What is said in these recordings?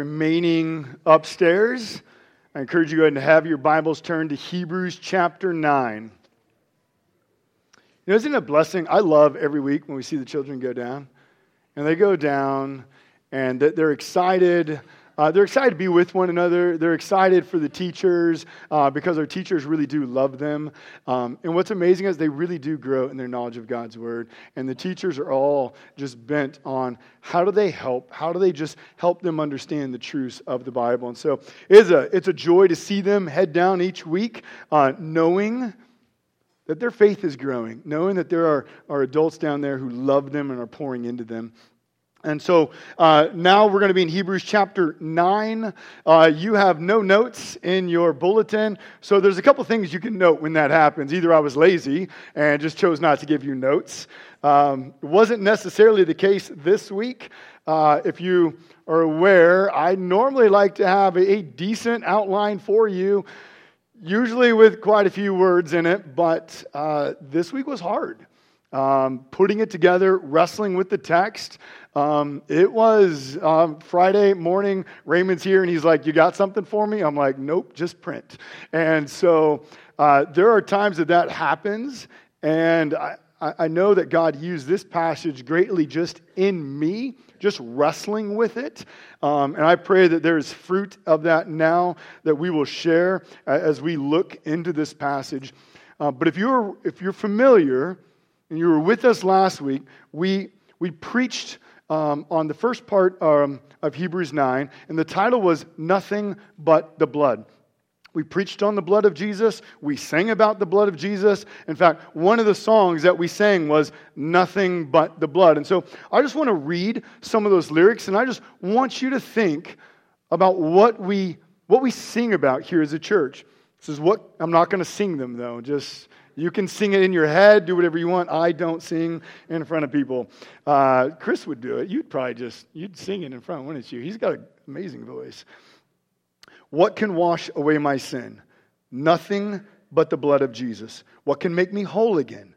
remaining upstairs. I encourage you to go ahead and have your Bibles turned to Hebrews chapter 9. You know, isn't it a blessing? I love every week when we see the children go down. And they go down and they're excited uh, they're excited to be with one another. They're excited for the teachers uh, because our teachers really do love them. Um, and what's amazing is they really do grow in their knowledge of God's word. And the teachers are all just bent on how do they help? How do they just help them understand the truths of the Bible? And so it's a, it's a joy to see them head down each week uh, knowing that their faith is growing, knowing that there are, are adults down there who love them and are pouring into them. And so uh, now we're going to be in Hebrews chapter 9. Uh, you have no notes in your bulletin. So there's a couple things you can note when that happens. Either I was lazy and just chose not to give you notes. Um, it wasn't necessarily the case this week. Uh, if you are aware, I normally like to have a, a decent outline for you, usually with quite a few words in it, but uh, this week was hard. Um, putting it together, wrestling with the text. Um, it was um, Friday morning. Raymond's here, and he's like, "You got something for me?" I'm like, "Nope, just print." And so uh, there are times that that happens, and I, I know that God used this passage greatly just in me, just wrestling with it. Um, and I pray that there is fruit of that now that we will share as we look into this passage. Uh, but if you're, if you're familiar and you were with us last week, we, we preached um, on the first part um, of Hebrews 9, and the title was Nothing But the Blood. We preached on the blood of Jesus. We sang about the blood of Jesus. In fact, one of the songs that we sang was Nothing But the Blood. And so I just want to read some of those lyrics, and I just want you to think about what we, what we sing about here as a church. This is what, I'm not going to sing them though, just you can sing it in your head, do whatever you want. I don't sing in front of people. Uh, Chris would do it. You'd probably just, you'd sing it in front, wouldn't you? He's got an amazing voice. What can wash away my sin? Nothing but the blood of Jesus. What can make me whole again?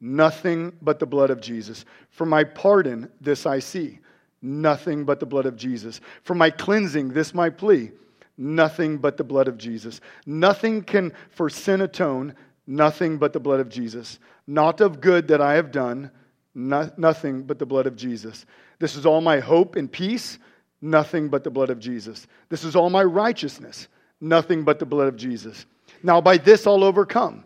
Nothing but the blood of Jesus. For my pardon, this I see. Nothing but the blood of Jesus. For my cleansing, this my plea. Nothing but the blood of Jesus. Nothing can for sin atone nothing but the blood of Jesus. Not of good that I have done, no, nothing but the blood of Jesus. This is all my hope and peace, nothing but the blood of Jesus. This is all my righteousness, nothing but the blood of Jesus. Now by this I'll overcome,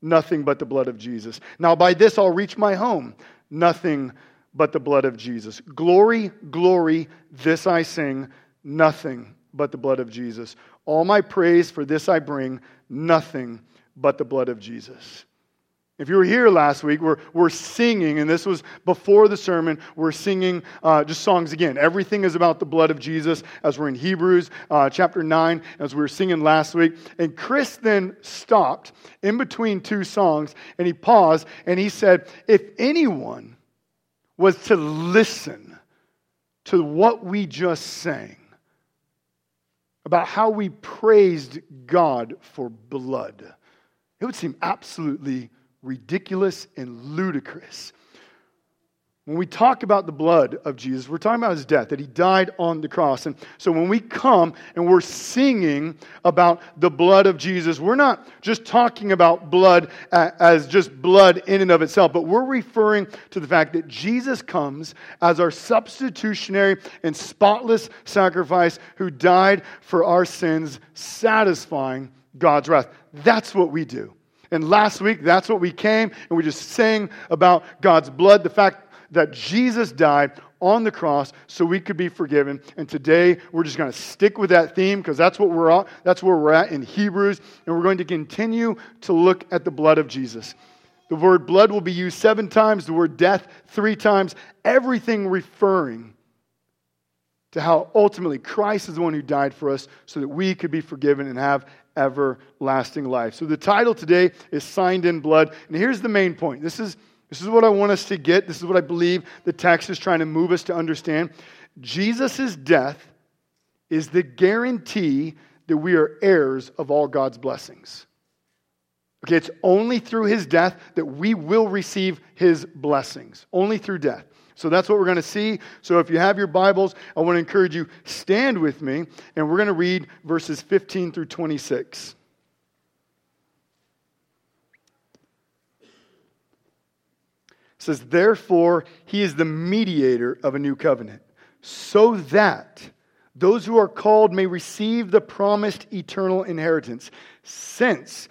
nothing but the blood of Jesus. Now by this I'll reach my home, nothing but the blood of Jesus. Glory, glory, this I sing, nothing but the blood of Jesus. All my praise for this I bring, nothing but the blood of Jesus. If you were here last week, we're, we're singing, and this was before the sermon, we're singing uh, just songs again. Everything is about the blood of Jesus as we're in Hebrews uh, chapter 9, as we were singing last week. And Chris then stopped in between two songs, and he paused, and he said, If anyone was to listen to what we just sang, about how we praised God for blood it would seem absolutely ridiculous and ludicrous. When we talk about the blood of Jesus, we're talking about his death, that he died on the cross. And so when we come and we're singing about the blood of Jesus, we're not just talking about blood as just blood in and of itself, but we're referring to the fact that Jesus comes as our substitutionary and spotless sacrifice who died for our sins, satisfying God's wrath. That's what we do. And last week, that's what we came and we just sang about God's blood, the fact that Jesus died on the cross so we could be forgiven. And today, we're just going to stick with that theme because that's what we're at, that's where we're at in Hebrews, and we're going to continue to look at the blood of Jesus. The word blood will be used seven times, the word death three times, everything referring to how ultimately Christ is the one who died for us so that we could be forgiven and have everlasting life. So the title today is Signed in Blood. And here's the main point. This is, this is what I want us to get. This is what I believe the text is trying to move us to understand. Jesus' death is the guarantee that we are heirs of all God's blessings. Okay, it's only through his death that we will receive his blessings. Only through death. So that's what we're going to see. So if you have your Bibles, I want to encourage you, stand with me, and we're going to read verses 15 through 26. It says, Therefore, he is the mediator of a new covenant, so that those who are called may receive the promised eternal inheritance, since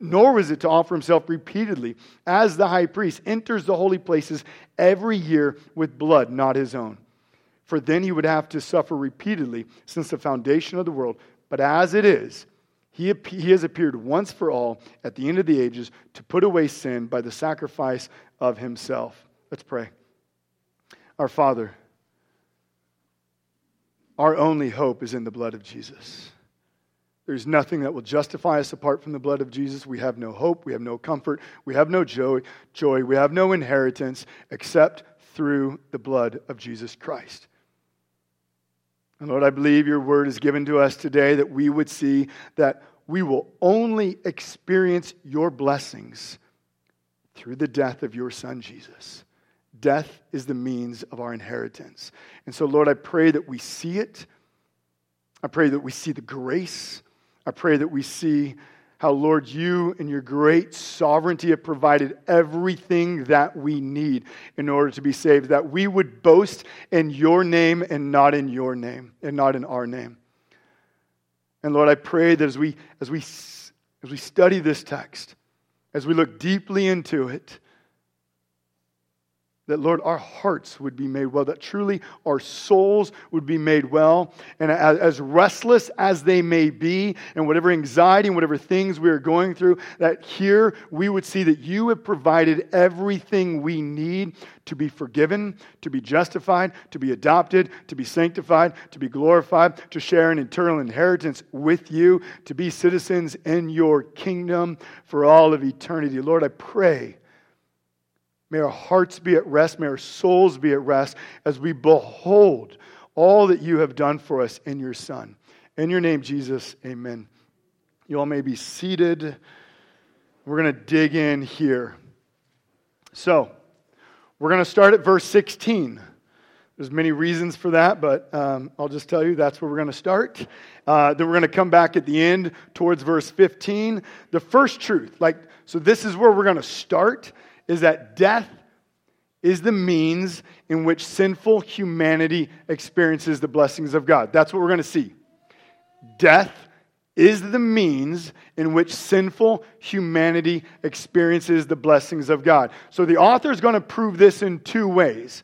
nor was it to offer himself repeatedly, as the high priest enters the holy places every year with blood not his own. For then he would have to suffer repeatedly since the foundation of the world. But as it is, he, he has appeared once for all at the end of the ages to put away sin by the sacrifice of himself. Let's pray. Our Father, our only hope is in the blood of Jesus. There's nothing that will justify us apart from the blood of Jesus. We have no hope. We have no comfort. We have no joy. joy. We have no inheritance except through the blood of Jesus Christ. And Lord, I believe your word is given to us today that we would see that we will only experience your blessings through the death of your son, Jesus. Death is the means of our inheritance. And so, Lord, I pray that we see it. I pray that we see the grace. I pray that we see how, Lord, you in your great sovereignty have provided everything that we need in order to be saved, that we would boast in your name and not in your name, and not in our name. And Lord, I pray that as we, as we, as we study this text, as we look deeply into it, that, Lord, our hearts would be made well, that truly our souls would be made well. And as, restless as they may be, and whatever anxiety and whatever things we are going through, that here we would see that you have provided everything we need to be forgiven, to be justified, to be adopted, to be sanctified, to be glorified, to share an eternal inheritance with you, to be citizens in your kingdom for all of eternity. Lord, I pray May our hearts be at rest. May our souls be at rest as we behold all that you have done for us in your Son. In your name, Jesus, amen. You all may be seated. We're going to dig in here. So, we're going to start at verse 16. There's many reasons for that, but um, I'll just tell you that's where we're going to start. Uh, then we're going to come back at the end towards verse 15. The first truth, like, so this is where we're going to start is that death is the means in which sinful humanity experiences the blessings of God. That's what we're going to see. Death is the means in which sinful humanity experiences the blessings of God. So the author is going to prove this in two ways.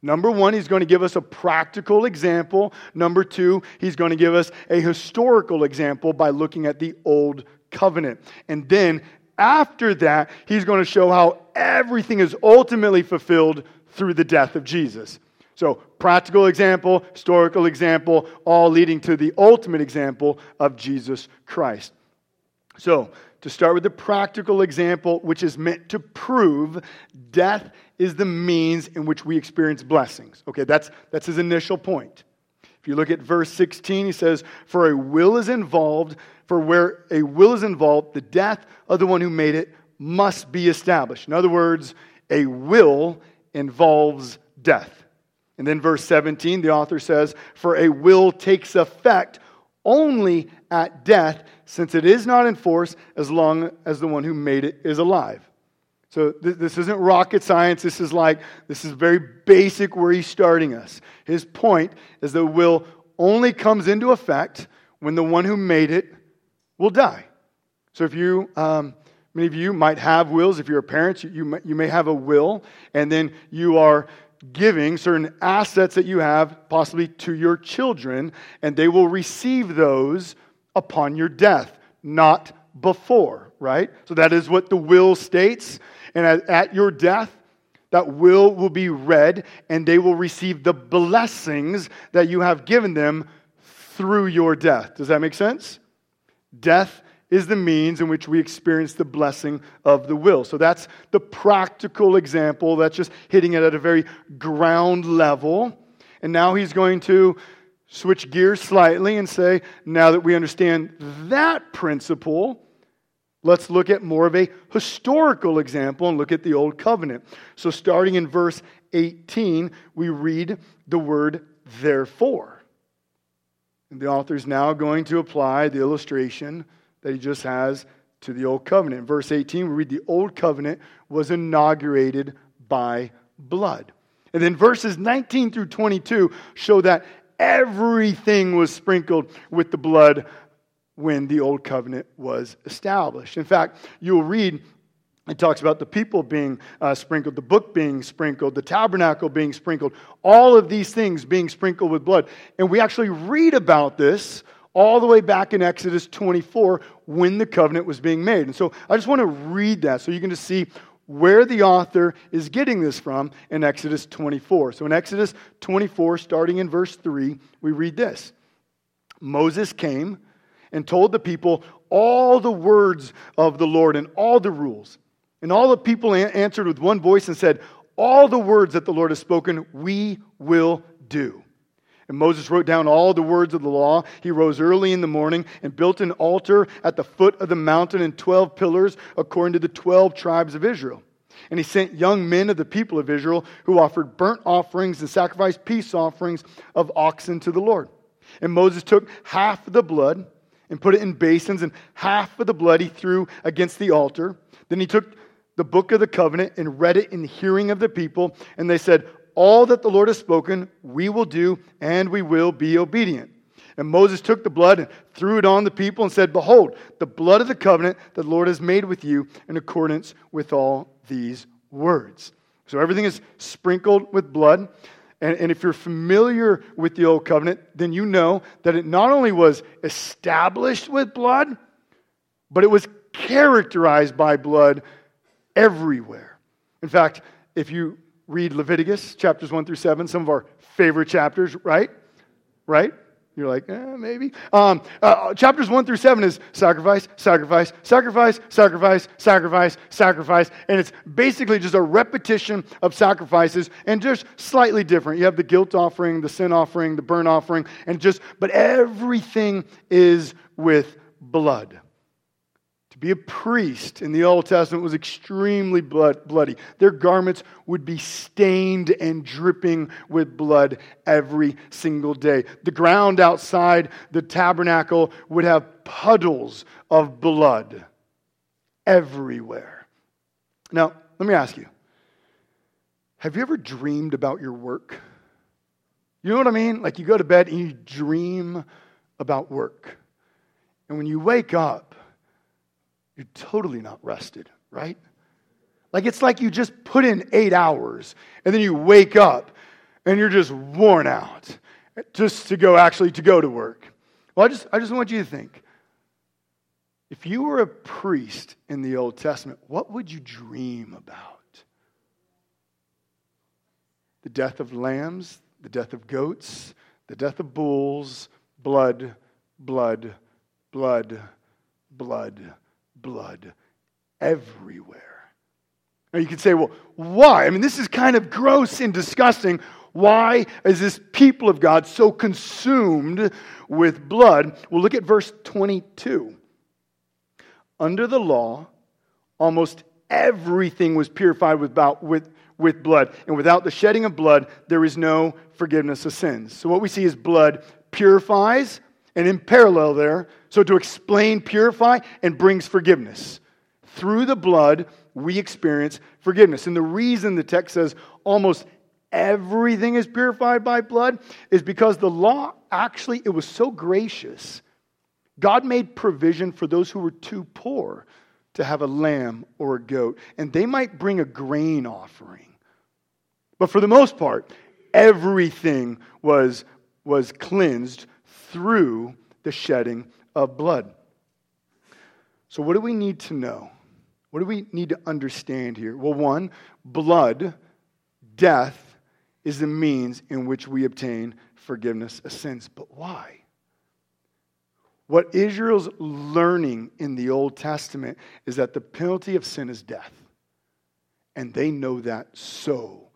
Number one, he's going to give us a practical example. Number two, he's going to give us a historical example by looking at the Old Covenant. And then after that, he's going to show how everything is ultimately fulfilled through the death of Jesus. So, practical example, historical example, all leading to the ultimate example of Jesus Christ. So, to start with the practical example, which is meant to prove death is the means in which we experience blessings. Okay, that's, that's his initial point. If you look at verse 16, he says, For a will is involved, for where a will is involved, the death of the one who made it must be established. In other words, a will involves death. And then verse 17, the author says, For a will takes effect only at death, since it is not in force as long as the one who made it is alive. So th- this isn't rocket science. This is like, this is very basic where he's starting us. His point is that will only comes into effect when the one who made it will die. So if you, um, many of you might have wills. If you're a parent, you, you, may, you may have a will, and then you are giving certain assets that you have, possibly to your children, and they will receive those upon your death, not before, right? So that is what the will states. And at, at your death, that will will be read, and they will receive the blessings that you have given them through your death. Does that make sense? Death is the means in which we experience the blessing of the will. So that's the practical example. That's just hitting it at a very ground level. And now he's going to switch gears slightly and say, now that we understand that principle, let's look at more of a historical example and look at the Old Covenant. So starting in verse 18, we read the word therefore. And the author is now going to apply the illustration that he just has to the Old Covenant. Verse 18, we read the Old Covenant was inaugurated by blood. And then verses 19 through 22 show that everything was sprinkled with the blood when the Old Covenant was established. In fact, you'll read it talks about the people being uh, sprinkled, the book being sprinkled, the tabernacle being sprinkled, all of these things being sprinkled with blood. And we actually read about this all the way back in Exodus 24 when the covenant was being made. And so I just want to read that so you can just see where the author is getting this from in Exodus 24. So in Exodus 24, starting in verse 3, we read this Moses came and told the people all the words of the Lord and all the rules. And all the people answered with one voice and said, All the words that the Lord has spoken, we will do. And Moses wrote down all the words of the law. He rose early in the morning and built an altar at the foot of the mountain and 12 pillars according to the 12 tribes of Israel. And he sent young men of the people of Israel who offered burnt offerings and sacrificed peace offerings of oxen to the Lord. And Moses took half of the blood and put it in basins, and half of the blood he threw against the altar. Then he took the book of the covenant and read it in the hearing of the people. And they said, all that the Lord has spoken, we will do, and we will be obedient. And Moses took the blood and threw it on the people and said, Behold, the blood of the covenant that the Lord has made with you in accordance with all these words. So everything is sprinkled with blood. And, and if you're familiar with the Old Covenant, then you know that it not only was established with blood, but it was characterized by blood everywhere. In fact, if you read Leviticus chapters 1 through 7, some of our favorite chapters, right? Right? You're like, eh, maybe. Um, uh, chapters 1 through 7 is sacrifice, sacrifice, sacrifice, sacrifice, sacrifice, sacrifice. And it's basically just a repetition of sacrifices and just slightly different. You have the guilt offering, the sin offering, the burnt offering, and just, but everything is with blood be a priest in the Old Testament was extremely blood, bloody. Their garments would be stained and dripping with blood every single day. The ground outside the tabernacle would have puddles of blood everywhere. Now, let me ask you have you ever dreamed about your work? You know what I mean? Like you go to bed and you dream about work. And when you wake up, you're totally not rested, right? Like it's like you just put in eight hours and then you wake up and you're just worn out just to go actually to go to work. Well, I just, I just want you to think if you were a priest in the Old Testament, what would you dream about? The death of lambs, the death of goats, the death of bulls, blood, blood, blood, blood blood everywhere. Now you could say, well, why? I mean, this is kind of gross and disgusting. Why is this people of God so consumed with blood? Well, look at verse 22. Under the law, almost everything was purified without, with, with blood. And without the shedding of blood, there is no forgiveness of sins. So what we see is blood purifies, and in parallel there, so to explain purify and brings forgiveness. Through the blood, we experience forgiveness. And the reason the text says almost everything is purified by blood is because the law actually it was so gracious. God made provision for those who were too poor to have a lamb or a goat, and they might bring a grain offering. But for the most part, everything was, was cleansed through the shedding of blood. So, what do we need to know? What do we need to understand here? Well, one, blood, death, is the means in which we obtain forgiveness of sins. But why? What Israel's learning in the Old Testament is that the penalty of sin is death. And they know that so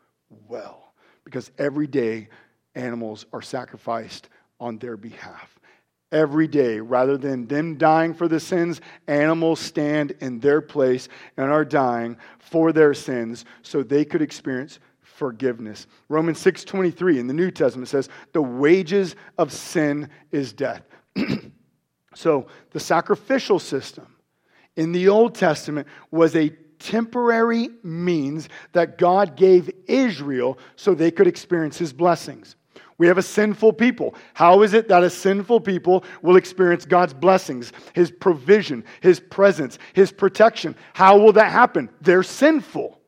well because every day animals are sacrificed on their behalf. Every day, rather than them dying for the sins, animals stand in their place and are dying for their sins so they could experience forgiveness. Romans 6:23 in the New Testament says, "The wages of sin is death." So the sacrificial system in the Old Testament was a temporary means that God gave Israel so they could experience his blessings. We have a sinful people. How is it that a sinful people will experience God's blessings, His provision, His presence, His protection? How will that happen? They're sinful.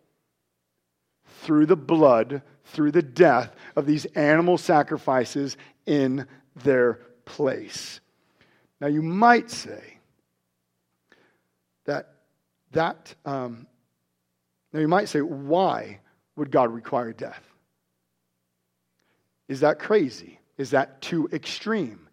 Through the blood, through the death of these animal sacrifices in their place. Now, you might say that that, um, now you might say, why would God require death? Is that crazy? Is that too extreme?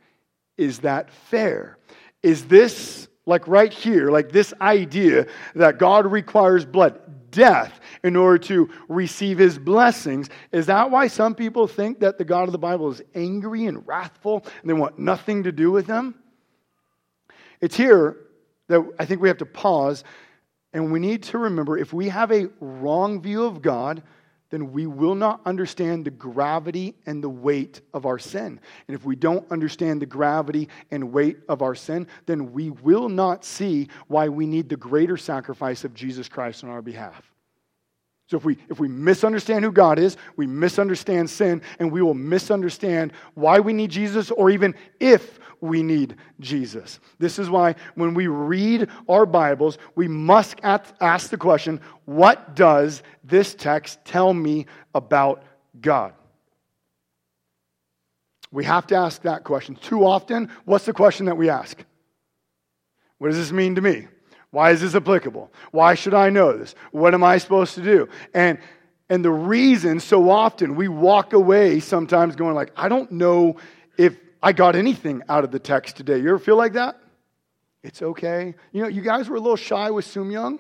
Is that fair? Is this, like right here, like this idea that God requires blood, death, in order to receive his blessings, is that why some people think that the God of the Bible is angry and wrathful and they want nothing to do with him? It's here that I think we have to pause and we need to remember if we have a wrong view of God, then we will not understand the gravity and the weight of our sin. And if we don't understand the gravity and weight of our sin, then we will not see why we need the greater sacrifice of Jesus Christ on our behalf. So if we if we misunderstand who God is, we misunderstand sin and we will misunderstand why we need Jesus or even if we need Jesus. This is why when we read our Bibles, we must ask the question, what does this text tell me about God? We have to ask that question. Too often, what's the question that we ask? What does this mean to me? Why is this applicable? Why should I know this? What am I supposed to do? And and the reason so often we walk away sometimes going like, I don't know if I got anything out of the text today. You ever feel like that? It's okay. You know, you guys were a little shy with Sum Young,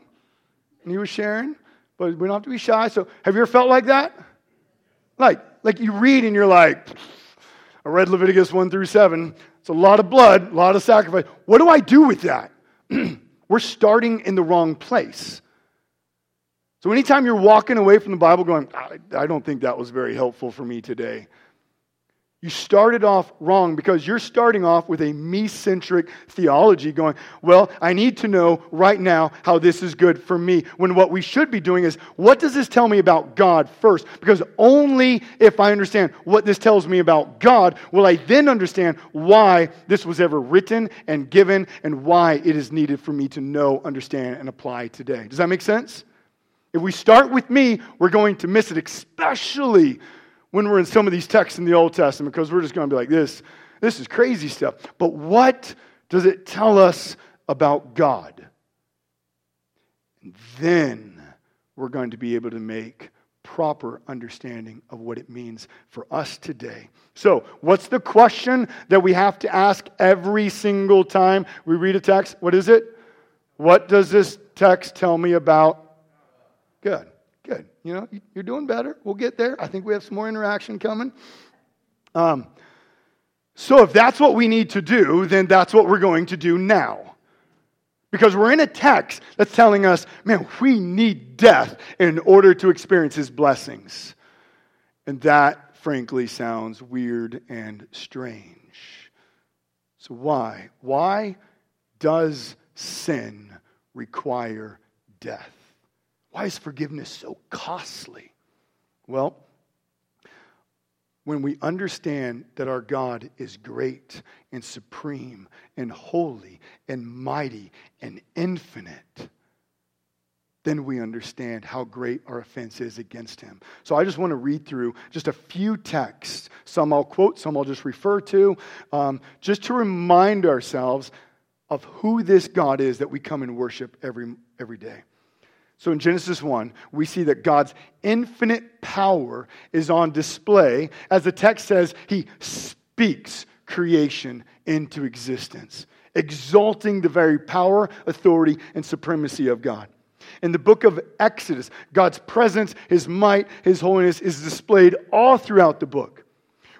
and he was sharing, but we don't have to be shy. So have you ever felt like that? Like, like you read and you're like, I read Leviticus 1 through 7. It's a lot of blood, a lot of sacrifice. What do I do with that? We're starting in the wrong place. So, anytime you're walking away from the Bible going, I, I don't think that was very helpful for me today, you started off wrong because you're starting off with a me centric theology going, Well, I need to know right now how this is good for me. When what we should be doing is, What does this tell me about God first? Because only if I understand what this tells me about God will I then understand why this was ever written and given and why it is needed for me to know, understand, and apply today. Does that make sense? If we start with me, we're going to miss it, especially when we're in some of these texts in the Old Testament because we're just going to be like, this, this is crazy stuff. But what does it tell us about God? And then we're going to be able to make proper understanding of what it means for us today. So, what's the question that we have to ask every single time we read a text? What is it? What does this text tell me about? Good. Good. You know, you're doing better. We'll get there. I think we have some more interaction coming. Um, so, if that's what we need to do, then that's what we're going to do now. Because we're in a text that's telling us, man, we need death in order to experience his blessings. And that, frankly, sounds weird and strange. So, why? Why does sin require death? Why is forgiveness so costly? Well, when we understand that our God is great and supreme and holy and mighty and infinite, then we understand how great our offense is against him. So I just want to read through just a few texts. Some I'll quote, some I'll just refer to, um, just to remind ourselves of who this God is that we come and worship every, every day. So in Genesis 1, we see that God's infinite power is on display. As the text says, he speaks creation into existence, exalting the very power, authority, and supremacy of God. In the book of Exodus, God's presence, his might, his holiness is displayed all throughout the book.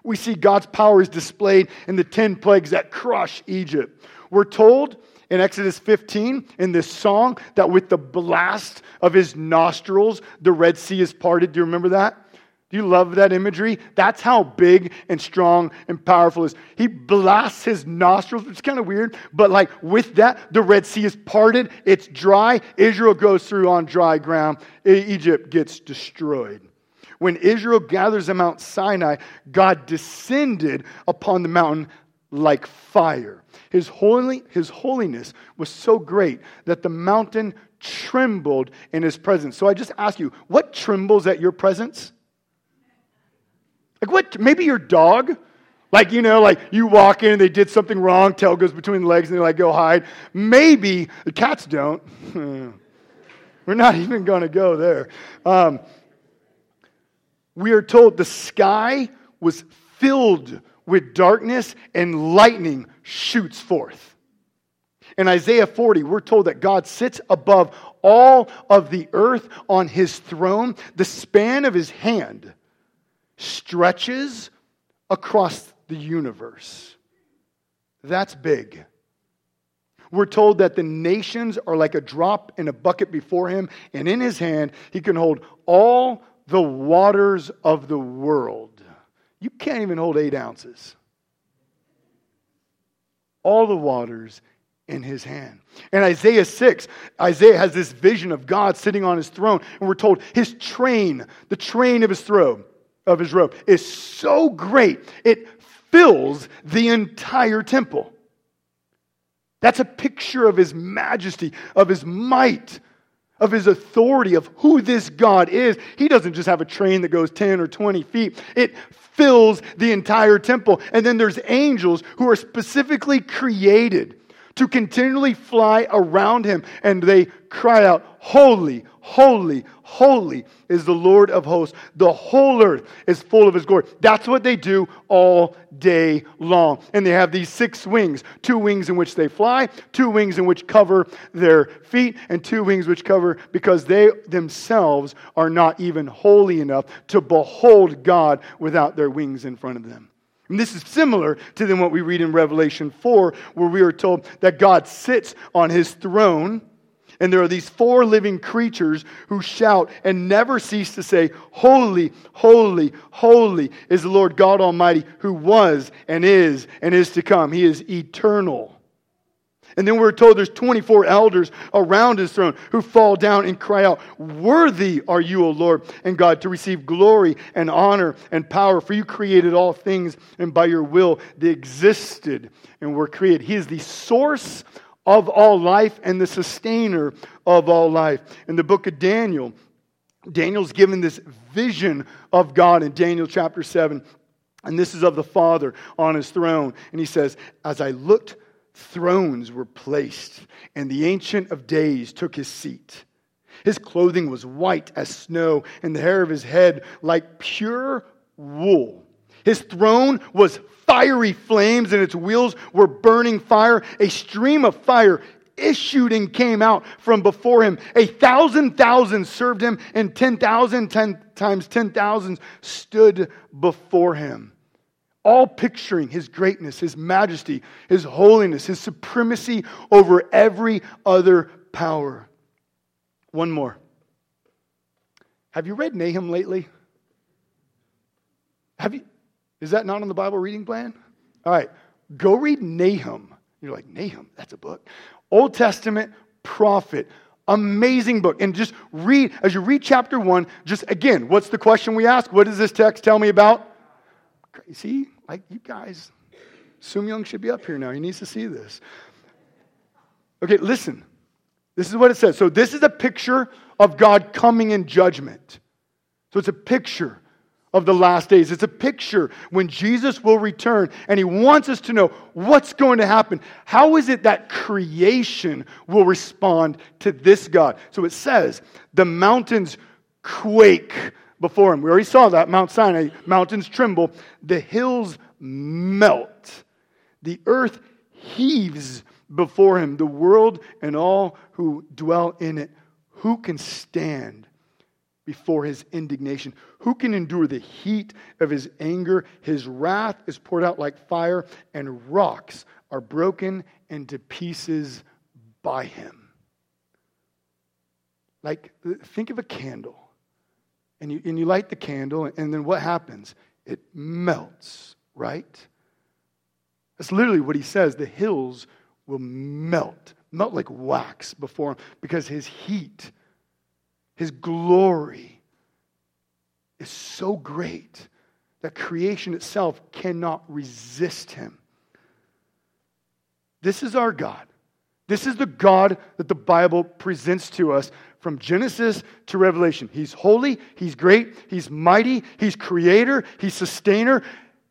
We see God's power is displayed in the 10 plagues that crush Egypt. We're told in Exodus 15 in this song that with the blast of his nostrils, the Red Sea is parted. Do you remember that? Do you love that imagery? That's how big and strong and powerful is. He blasts his nostrils. which is kind of weird, but like with that, the Red Sea is parted. It's dry. Israel goes through on dry ground. Egypt gets destroyed. When Israel gathers at Mount Sinai, God descended upon the mountain like fire. His, holy, his holiness was so great that the mountain trembled in his presence. So I just ask you, what trembles at your presence? Like what? Maybe your dog? Like, you know, like you walk in and they did something wrong, tail goes between the legs and they like go hide. Maybe the cats don't. We're not even going to go there. Um, we are told the sky was filled with darkness and lightning shoots forth. In Isaiah 40, we're told that God sits above all of the earth on his throne. The span of his hand stretches across the universe. That's big. We're told that the nations are like a drop in a bucket before him, and in his hand, he can hold all the waters of the world. You can't even hold eight ounces. All the waters in his hand. In Isaiah 6, Isaiah has this vision of God sitting on his throne, and we're told his train, the train of his throne, of his robe, is so great, it fills the entire temple. That's a picture of his majesty, of his might, of his authority, of who this God is. He doesn't just have a train that goes 10 or 20 feet, it fills the entire temple. And then there's angels who are specifically created to continually fly around him, and they cry out, Holy, holy, holy is the Lord of hosts. The whole earth is full of his glory. That's what they do all day long. And they have these six wings two wings in which they fly, two wings in which cover their feet, and two wings which cover because they themselves are not even holy enough to behold God without their wings in front of them. And this is similar to then what we read in Revelation 4, where we are told that God sits on his throne, and there are these four living creatures who shout and never cease to say, Holy, holy, holy is the Lord God Almighty, who was and is and is to come. He is eternal. And then we're told there's 24 elders around his throne who fall down and cry out, Worthy are you, O Lord and God, to receive glory and honor and power, for you created all things, and by your will they existed and were created. He is the source of all life and the sustainer of all life. In the book of Daniel, Daniel's given this vision of God in Daniel chapter 7. And this is of the Father on his throne. And he says, As I looked thrones were placed, and the Ancient of Days took his seat. His clothing was white as snow, and the hair of his head like pure wool. His throne was fiery flames, and its wheels were burning fire. A stream of fire issued and came out from before him. A thousand thousand served him, and ten thousand ten times ten thousands stood before him. all picturing his greatness, his majesty, his holiness, his supremacy over every other power. One more. Have you read Nahum lately? Have you? Is that not on the Bible reading plan? All right, go read Nahum. You're like, Nahum, that's a book. Old Testament prophet, amazing book. And just read, as you read chapter one, just again, what's the question we ask? What does this text tell me about? See, like you guys, Sum Young should be up here now. He needs to see this. Okay, listen. This is what it says. So, this is a picture of God coming in judgment. So, it's a picture of the last days. It's a picture when Jesus will return, and He wants us to know what's going to happen. How is it that creation will respond to this God? So, it says, the mountains quake before Him. We already saw that. Mount Sinai, mountains tremble, the hills melt, the earth heaves before him, the world and all who dwell in it. Who can stand before his indignation? Who can endure the heat of his anger? His wrath is poured out like fire, and rocks are broken into pieces by him. Like, think of a candle. And you, and you light the candle, and then what happens? It melts, right? That's literally what he says. The hills will melt, melt like wax before him because his heat, his glory is so great that creation itself cannot resist him. This is our God. This is the God that the Bible presents to us from Genesis to Revelation. He's holy, He's great, He's mighty, He's creator, He's sustainer,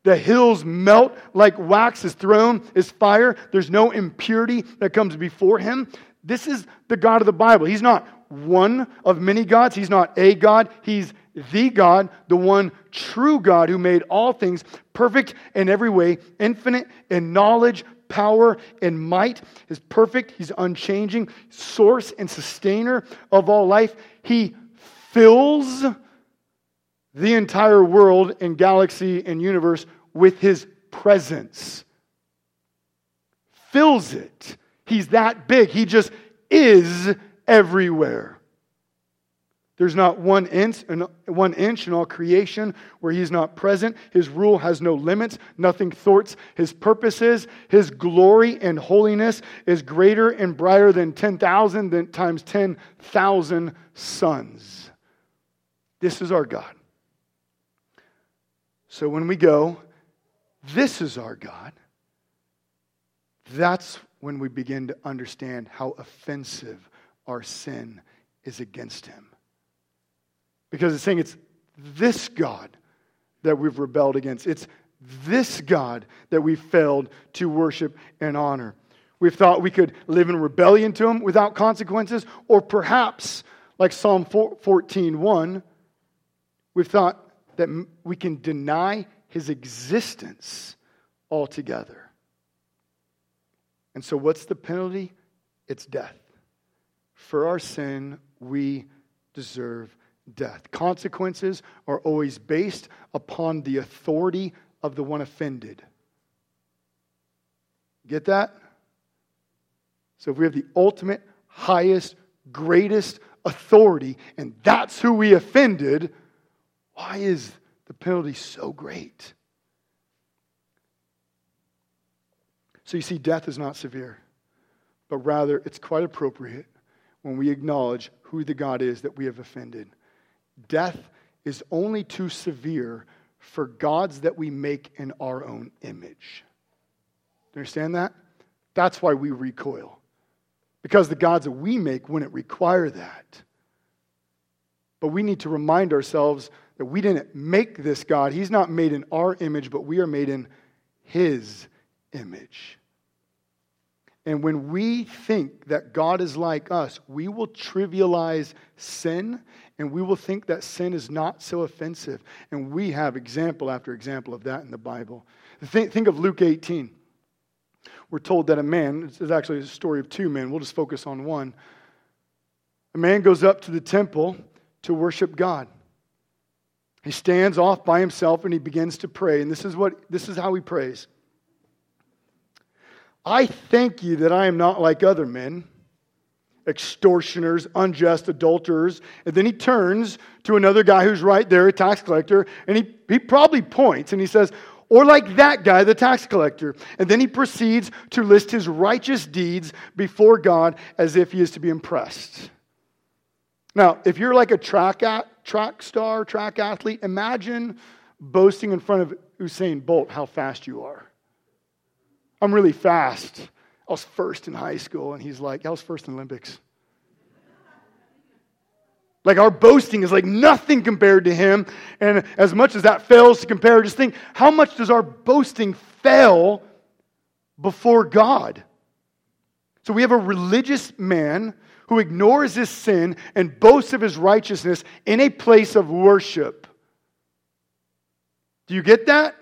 the hills melt like wax. His throne is fire. There's no impurity that comes before him. This is the God of the Bible. He's not one of many gods. He's not a God. He's the God, the one true God who made all things perfect in every way, infinite in knowledge, power, and might. Is perfect. He's unchanging, source and sustainer of all life. He fills the entire world and galaxy and universe with his presence. Fills it. He's that big. He just is everywhere. There's not one inch, one inch in all creation where he's not present. His rule has no limits. Nothing thwarts his purposes. His glory and holiness is greater and brighter than 10,000 times 10,000 suns. This is our God. So when we go, this is our God, that's when we begin to understand how offensive our sin is against Him. Because it's saying it's this God that we've rebelled against. It's this God that we failed to worship and honor. We've thought we could live in rebellion to Him without consequences, or perhaps, like Psalm 14 1, we've thought that we can deny his existence altogether. And so, what's the penalty? It's death. For our sin, we deserve death. Consequences are always based upon the authority of the one offended. Get that? So, if we have the ultimate, highest, greatest authority, and that's who we offended, why is the penalty so great? So you see, death is not severe, but rather it's quite appropriate when we acknowledge who the God is that we have offended. Death is only too severe for gods that we make in our own image. Do you understand that? That's why we recoil. Because the gods that we make wouldn't require that. But we need to remind ourselves that we didn't make this God. He's not made in our image, but we are made in His image. And when we think that God is like us, we will trivialize sin and we will think that sin is not so offensive. And we have example after example of that in the Bible. Think, think of Luke 18. We're told that a man, it's actually a story of two men, we'll just focus on one. A man goes up to the temple to worship God. He stands off by himself and he begins to pray. And this is, what, this is how he prays I thank you that I am not like other men, extortioners, unjust, adulterers. And then he turns to another guy who's right there, a tax collector, and he, he probably points and he says, or like that guy, the tax collector. And then he proceeds to list his righteous deeds before God as if he is to be impressed. Now, if you're like a track, at, track star, track athlete, imagine boasting in front of Usain Bolt how fast you are. I'm really fast. I was first in high school, and he's like, I was first in Olympics. Like our boasting is like nothing compared to him. And as much as that fails to compare, just think how much does our boasting fail before God? So we have a religious man who ignores his sin and boasts of his righteousness in a place of worship. Do you get that?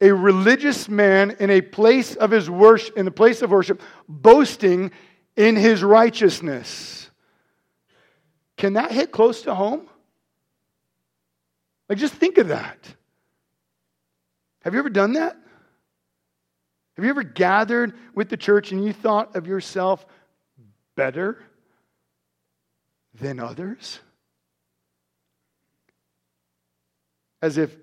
A religious man in a place of his worship, in the place of worship, boasting in his righteousness. Can that hit close to home? Like, just think of that. Have you ever done that? Have you ever gathered with the church and you thought of yourself better than others? As if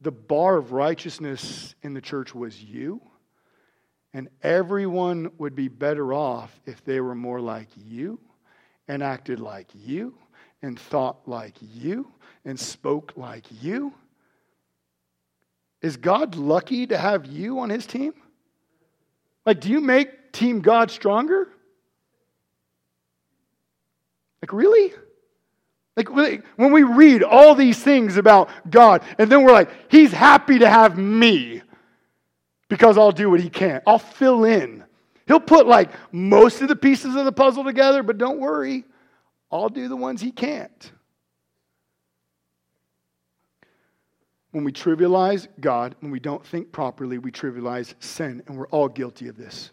the bar of righteousness in the church was you, and everyone would be better off if they were more like you and acted like you and thought like you and spoke like you? Is God lucky to have you on his team? Like, do you make Team God stronger? Like, really? Like, when we read all these things about God, and then we're like, He's happy to have me because I'll do what He can. I'll fill in. He'll put like most of the pieces of the puzzle together, but don't worry, I'll do the ones He can't. When we trivialize God, when we don't think properly, we trivialize sin, and we're all guilty of this.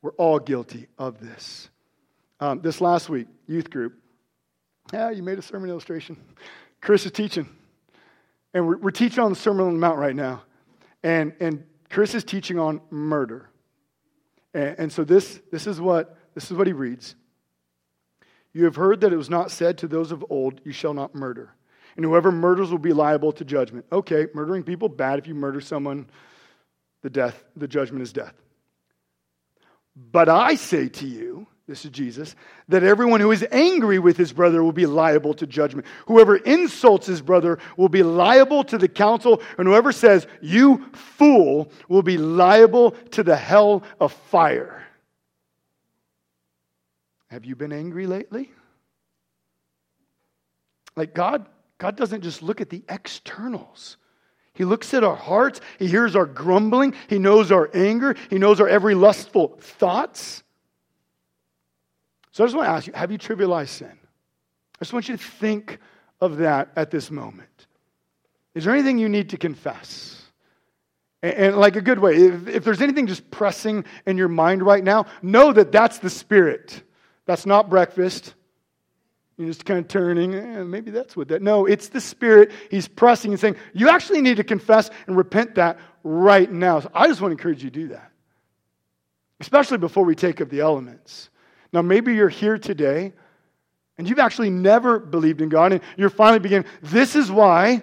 We're all guilty of this. Um, this last week, youth group, yeah, you made a sermon illustration. Chris is teaching, and we're, we're teaching on the Sermon on the Mount right now. And, and Chris is teaching on murder. And, and so this, this, is what, this is what he reads. You have heard that it was not said to those of old, You shall not murder. And whoever murders will be liable to judgment. Okay, murdering people, bad. If you murder someone, the death, the judgment is death. But I say to you, this is Jesus, that everyone who is angry with his brother will be liable to judgment. Whoever insults his brother will be liable to the council, and whoever says, You fool, will be liable to the hell of fire. Have you been angry lately? Like God, God doesn't just look at the externals. He looks at our hearts. He hears our grumbling. He knows our anger. He knows our every lustful thoughts. So I just want to ask you have you trivialized sin? I just want you to think of that at this moment. Is there anything you need to confess? And, and like a good way, if, if there's anything just pressing in your mind right now, know that that's the Spirit. That's not breakfast. You're just kind of turning, eh, maybe that's what that. No, it's the Spirit. He's pressing and saying, you actually need to confess and repent that right now. So I just want to encourage you to do that, especially before we take up the elements. Now, maybe you're here today and you've actually never believed in God, and you're finally beginning. This is why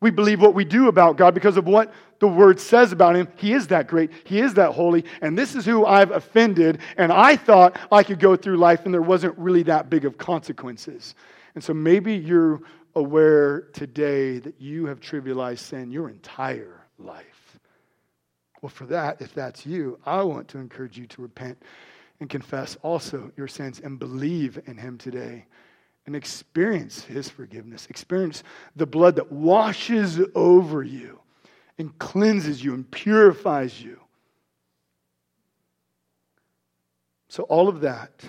we believe what we do about God because of what the Word says about Him. He is that great, He is that holy, and this is who I've offended. And I thought I could go through life and there wasn't really that big of consequences. And so maybe you're aware today that you have trivialized sin your entire life. Well, for that, if that's you, I want to encourage you to repent and confess also your sins and believe in Him today and experience His forgiveness. Experience the blood that washes over you and cleanses you and purifies you. So, all of that.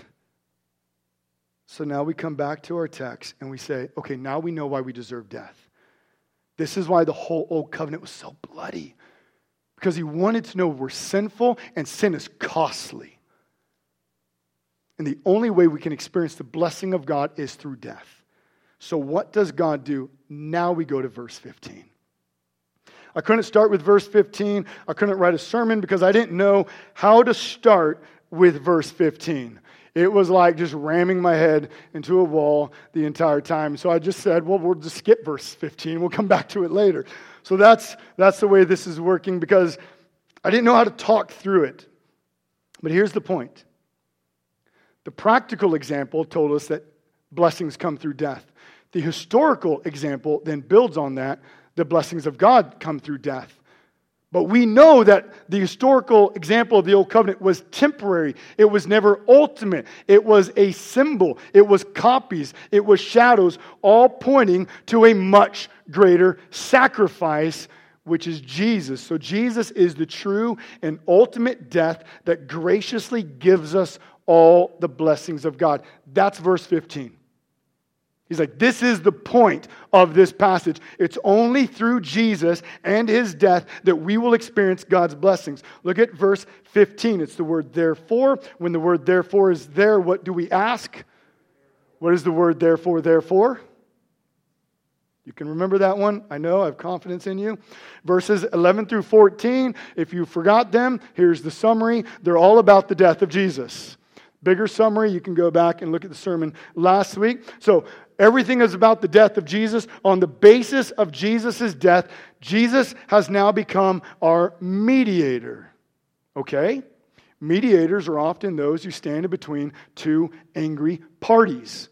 So now we come back to our text and we say, okay, now we know why we deserve death. This is why the whole old covenant was so bloody. Because he wanted to know we're sinful and sin is costly. And the only way we can experience the blessing of God is through death. So, what does God do? Now we go to verse 15. I couldn't start with verse 15. I couldn't write a sermon because I didn't know how to start with verse 15. It was like just ramming my head into a wall the entire time. So I just said, well, we'll just skip verse 15. We'll come back to it later. So that's, that's the way this is working because I didn't know how to talk through it. But here's the point the practical example told us that blessings come through death. The historical example then builds on that. The blessings of God come through death. But we know that the historical example of the Old Covenant was temporary. It was never ultimate. It was a symbol. It was copies. It was shadows, all pointing to a much greater sacrifice, which is Jesus. So Jesus is the true and ultimate death that graciously gives us all the blessings of God. That's verse 15. He's like, this is the point of this passage. It's only through Jesus and his death that we will experience God's blessings. Look at verse 15. It's the word therefore. When the word therefore is there, what do we ask? What is the word therefore, therefore? You can remember that one? I know, I have confidence in you. Verses 11 through 14, if you forgot them, here's the summary. They're all about the death of Jesus. Bigger summary, you can go back and look at the sermon last week. So, everything is about the death of Jesus. On the basis of Jesus' death, Jesus has now become our mediator. Okay? Mediators are often those who stand in between two angry parties.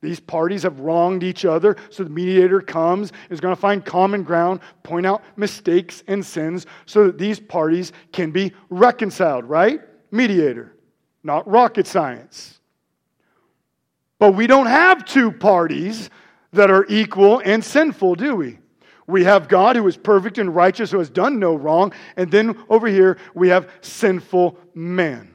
These parties have wronged each other, so the mediator comes, is going to find common ground, point out mistakes and sins, so that these parties can be reconciled, right? Mediator not rocket science. But we don't have two parties that are equal and sinful, do we? We have God who is perfect and righteous, who has done no wrong, and then over here we have sinful man.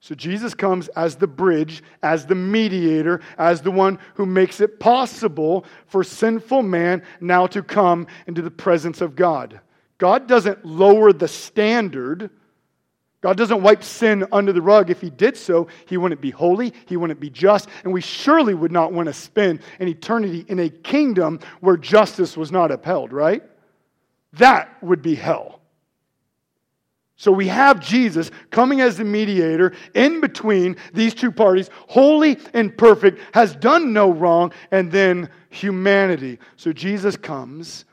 So Jesus comes as the bridge, as the mediator, as the one who makes it possible for sinful man now to come into the presence of God. God doesn't lower the standard God doesn't wipe sin under the rug. If He did so, He wouldn't be holy, He wouldn't be just, and we surely would not want to spend an eternity in a kingdom where justice was not upheld, right? That would be hell. So we have Jesus coming as the mediator in between these two parties, holy and perfect, has done no wrong, and then humanity. So Jesus comes,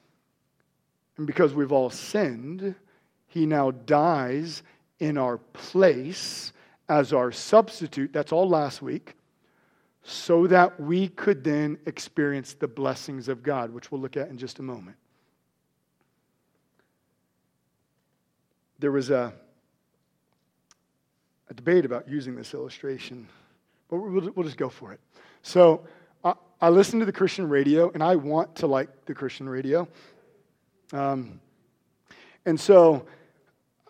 and because we've all sinned, he now dies in our place as our substitute. That's all last week. So that we could then experience the blessings of God, which we'll look at in just a moment. There was a, a debate about using this illustration, but we'll, we'll just go for it. So I, I listen to the Christian radio, and I want to like the Christian radio. Um, and so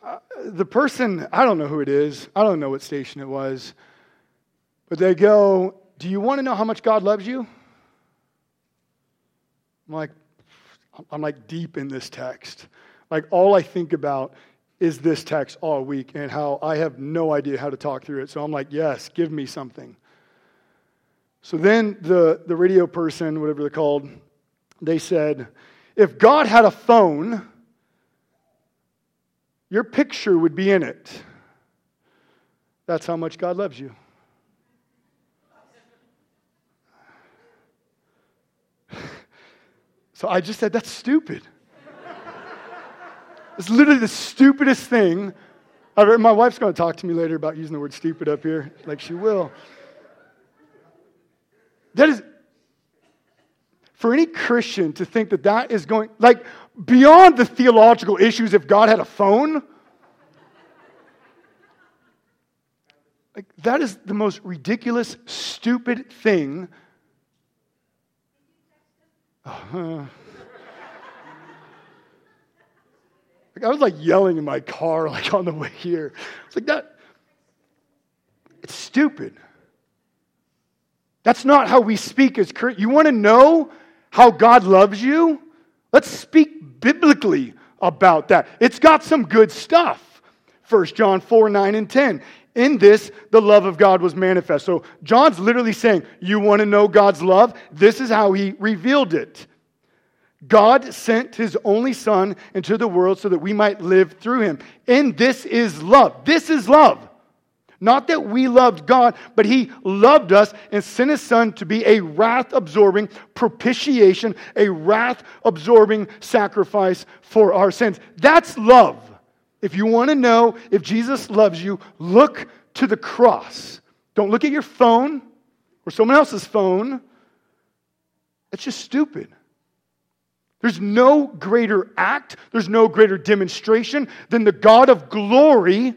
Uh, the person, I don't know who it is, I don't know what station it was, but they go, Do you want to know how much God loves you? I'm like, I'm like deep in this text. Like, all I think about is this text all week and how I have no idea how to talk through it. So I'm like, Yes, give me something. So then the, the radio person, whatever they're called, they said, If God had a phone, your picture would be in it. That's how much God loves you. So I just said, that's stupid. it's literally the stupidest thing. I've, my wife's going to talk to me later about using the word stupid up here, like she will. That is, for any Christian to think that that is going, like, beyond the theological issues if God had a phone, like, that is the most ridiculous, stupid thing. Like, I was like yelling in my car, like on the way here. It's like that. It's stupid. That's not how we speak as Christians. You want to know how God loves you? Let's speak biblically about that. It's got some good stuff. 1 John 4 9 and 10. In this, the love of God was manifest. So John's literally saying, You want to know God's love? This is how he revealed it. God sent his only Son into the world so that we might live through him. And this is love. This is love. Not that we loved God, but He loved us and sent His Son to be a wrath absorbing propitiation, a wrath absorbing sacrifice for our sins. That's love. If you want to know if Jesus loves you, look to the cross. Don't look at your phone or someone else's phone. That's just stupid. There's no greater act, there's no greater demonstration than the God of glory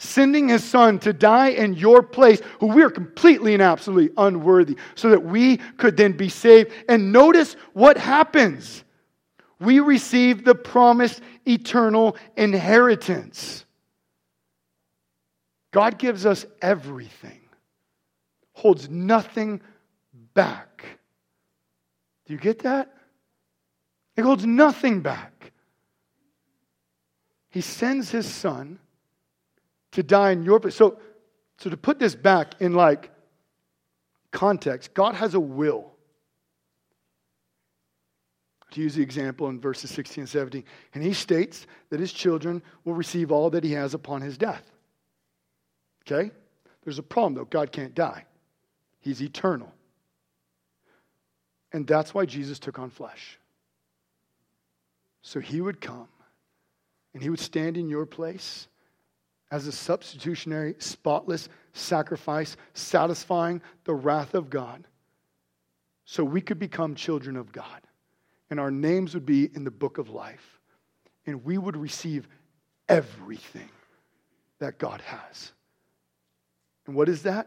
sending his son to die in your place, who we are completely and absolutely unworthy, so that we could then be saved. And notice what happens we receive the promised eternal inheritance. God gives us everything, holds nothing back. Do you get that? He holds nothing back. He sends his son to die in your place. So, so to put this back in like context, God has a will. To use the example in verses 16 and 17, and he states that his children will receive all that he has upon his death. Okay? There's a problem though. God can't die, he's eternal. And that's why Jesus took on flesh. So he would come and he would stand in your place as a substitutionary, spotless sacrifice, satisfying the wrath of God, so we could become children of God. And our names would be in the book of life. And we would receive everything that God has. And what is that?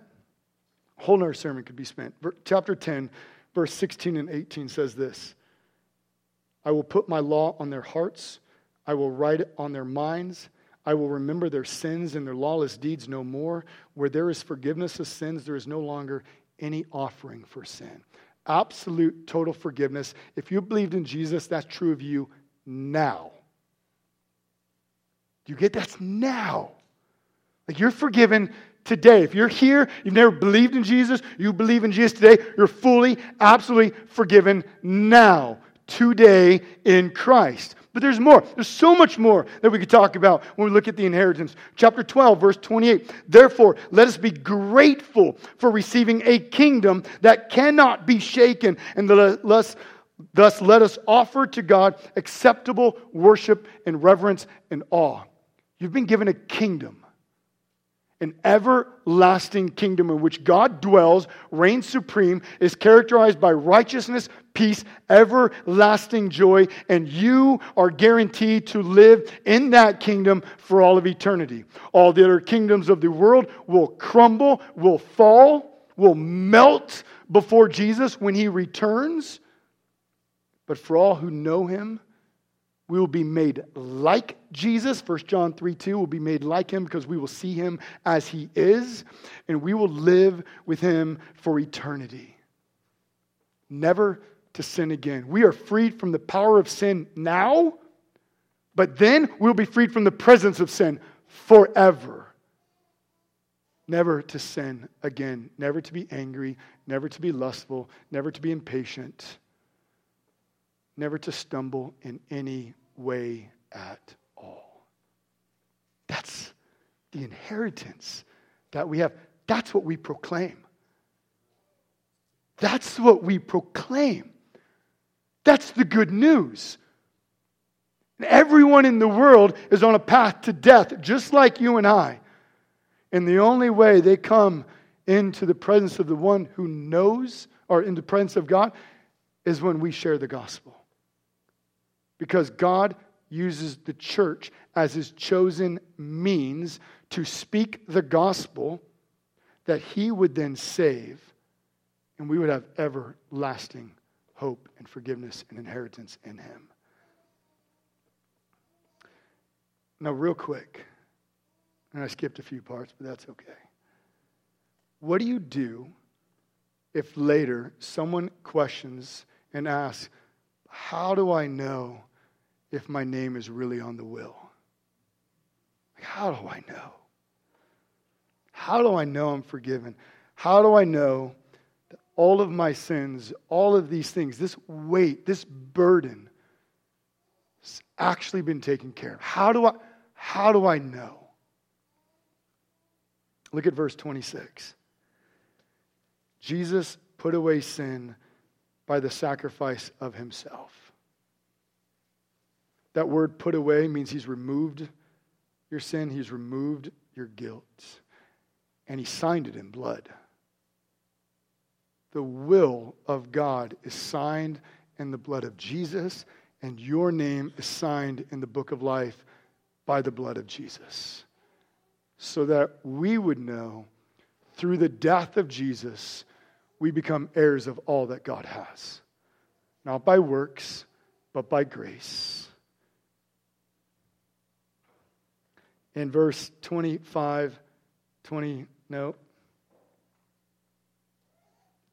A whole nother sermon could be spent. Chapter 10, verse 16 and 18 says this I will put my law on their hearts, I will write it on their minds. I will remember their sins and their lawless deeds no more. Where there is forgiveness of sins, there is no longer any offering for sin. Absolute, total forgiveness. If you believed in Jesus, that's true of you now. Do you get that's now? Like you're forgiven today. If you're here, you've never believed in Jesus, you believe in Jesus today, you're fully, absolutely forgiven now, today in Christ. But there's more. There's so much more that we could talk about when we look at the inheritance. Chapter 12, verse 28. Therefore, let us be grateful for receiving a kingdom that cannot be shaken, and thus, thus let us offer to God acceptable worship and reverence and awe. You've been given a kingdom an everlasting kingdom in which God dwells, reigns supreme, is characterized by righteousness, peace, everlasting joy, and you are guaranteed to live in that kingdom for all of eternity. All the other kingdoms of the world will crumble, will fall, will melt before Jesus when he returns. But for all who know him, we will be made like Jesus. 1 John 3 2 will be made like him because we will see him as he is, and we will live with him for eternity. Never to sin again. We are freed from the power of sin now, but then we'll be freed from the presence of sin forever. Never to sin again, never to be angry, never to be lustful, never to be impatient never to stumble in any way at the inheritance that we have. That's what we proclaim. That's what we proclaim. That's the good news. Everyone in the world is on a path to death, just like you and I. And the only way they come into the presence of the one who knows, or in the presence of God, is when we share the gospel. Because God uses the church as his chosen means to speak the gospel that he would then save, and we would have everlasting hope and forgiveness and inheritance in him. Now, real quick, and I skipped a few parts, but that's okay. What do you do if later someone questions and asks, How do I know if my name is really on the will? How do I know? How do I know I'm forgiven? How do I know that all of my sins, all of these things, this weight, this burden, has actually been taken care of? How do I, how do I know? Look at verse 26. Jesus put away sin by the sacrifice of himself. That word put away means he's removed your sin, he's removed your guilt, and he signed it in blood. The will of God is signed in the blood of Jesus, and your name is signed in the book of life by the blood of Jesus. So that we would know through the death of Jesus, we become heirs of all that God has. Not by works, but by grace. In verse 25, 20, no,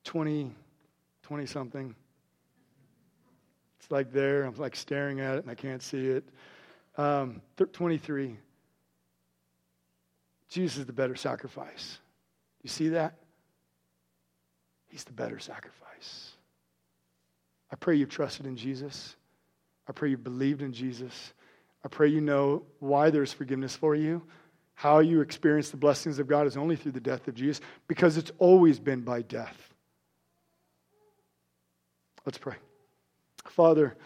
20, 20 something. It's like there. I'm like staring at it and I can't see it. Um, 23. Jesus is the better sacrifice. You see that? He's the better sacrifice. I pray you've trusted in Jesus. I pray you've believed in Jesus. I pray you know why there's forgiveness for you. How you experience the blessings of God is only through the death of Jesus because it's always been by death. Let's pray. Father,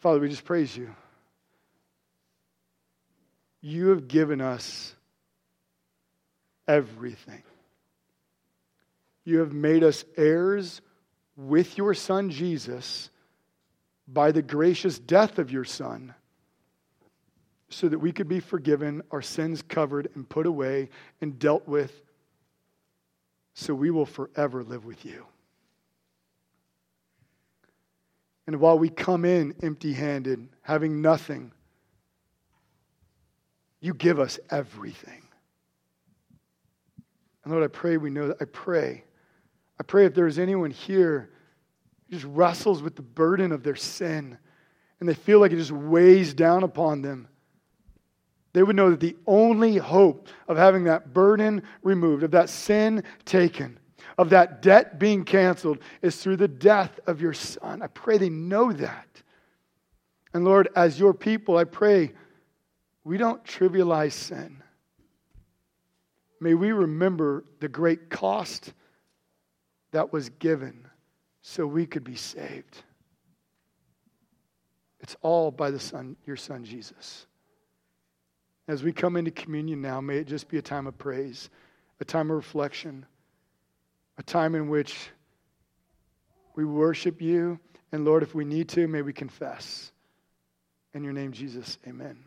Father, we just praise you. You have given us everything. You have made us heirs with your Son Jesus by the gracious death of your Son so that we could be forgiven, our sins covered and put away and dealt with, so we will forever live with you. And while we come in empty handed, having nothing, you give us everything. And Lord, I pray we know that. I pray. I pray if there's anyone here who just wrestles with the burden of their sin and they feel like it just weighs down upon them, they would know that the only hope of having that burden removed, of that sin taken, of that debt being canceled is through the death of your son. I pray they know that. And Lord, as your people, I pray we don't trivialize sin. May we remember the great cost that was given so we could be saved. It's all by the Son, your Son Jesus. As we come into communion now, may it just be a time of praise, a time of reflection, a time in which we worship you. And Lord, if we need to, may we confess. In your name, Jesus, amen.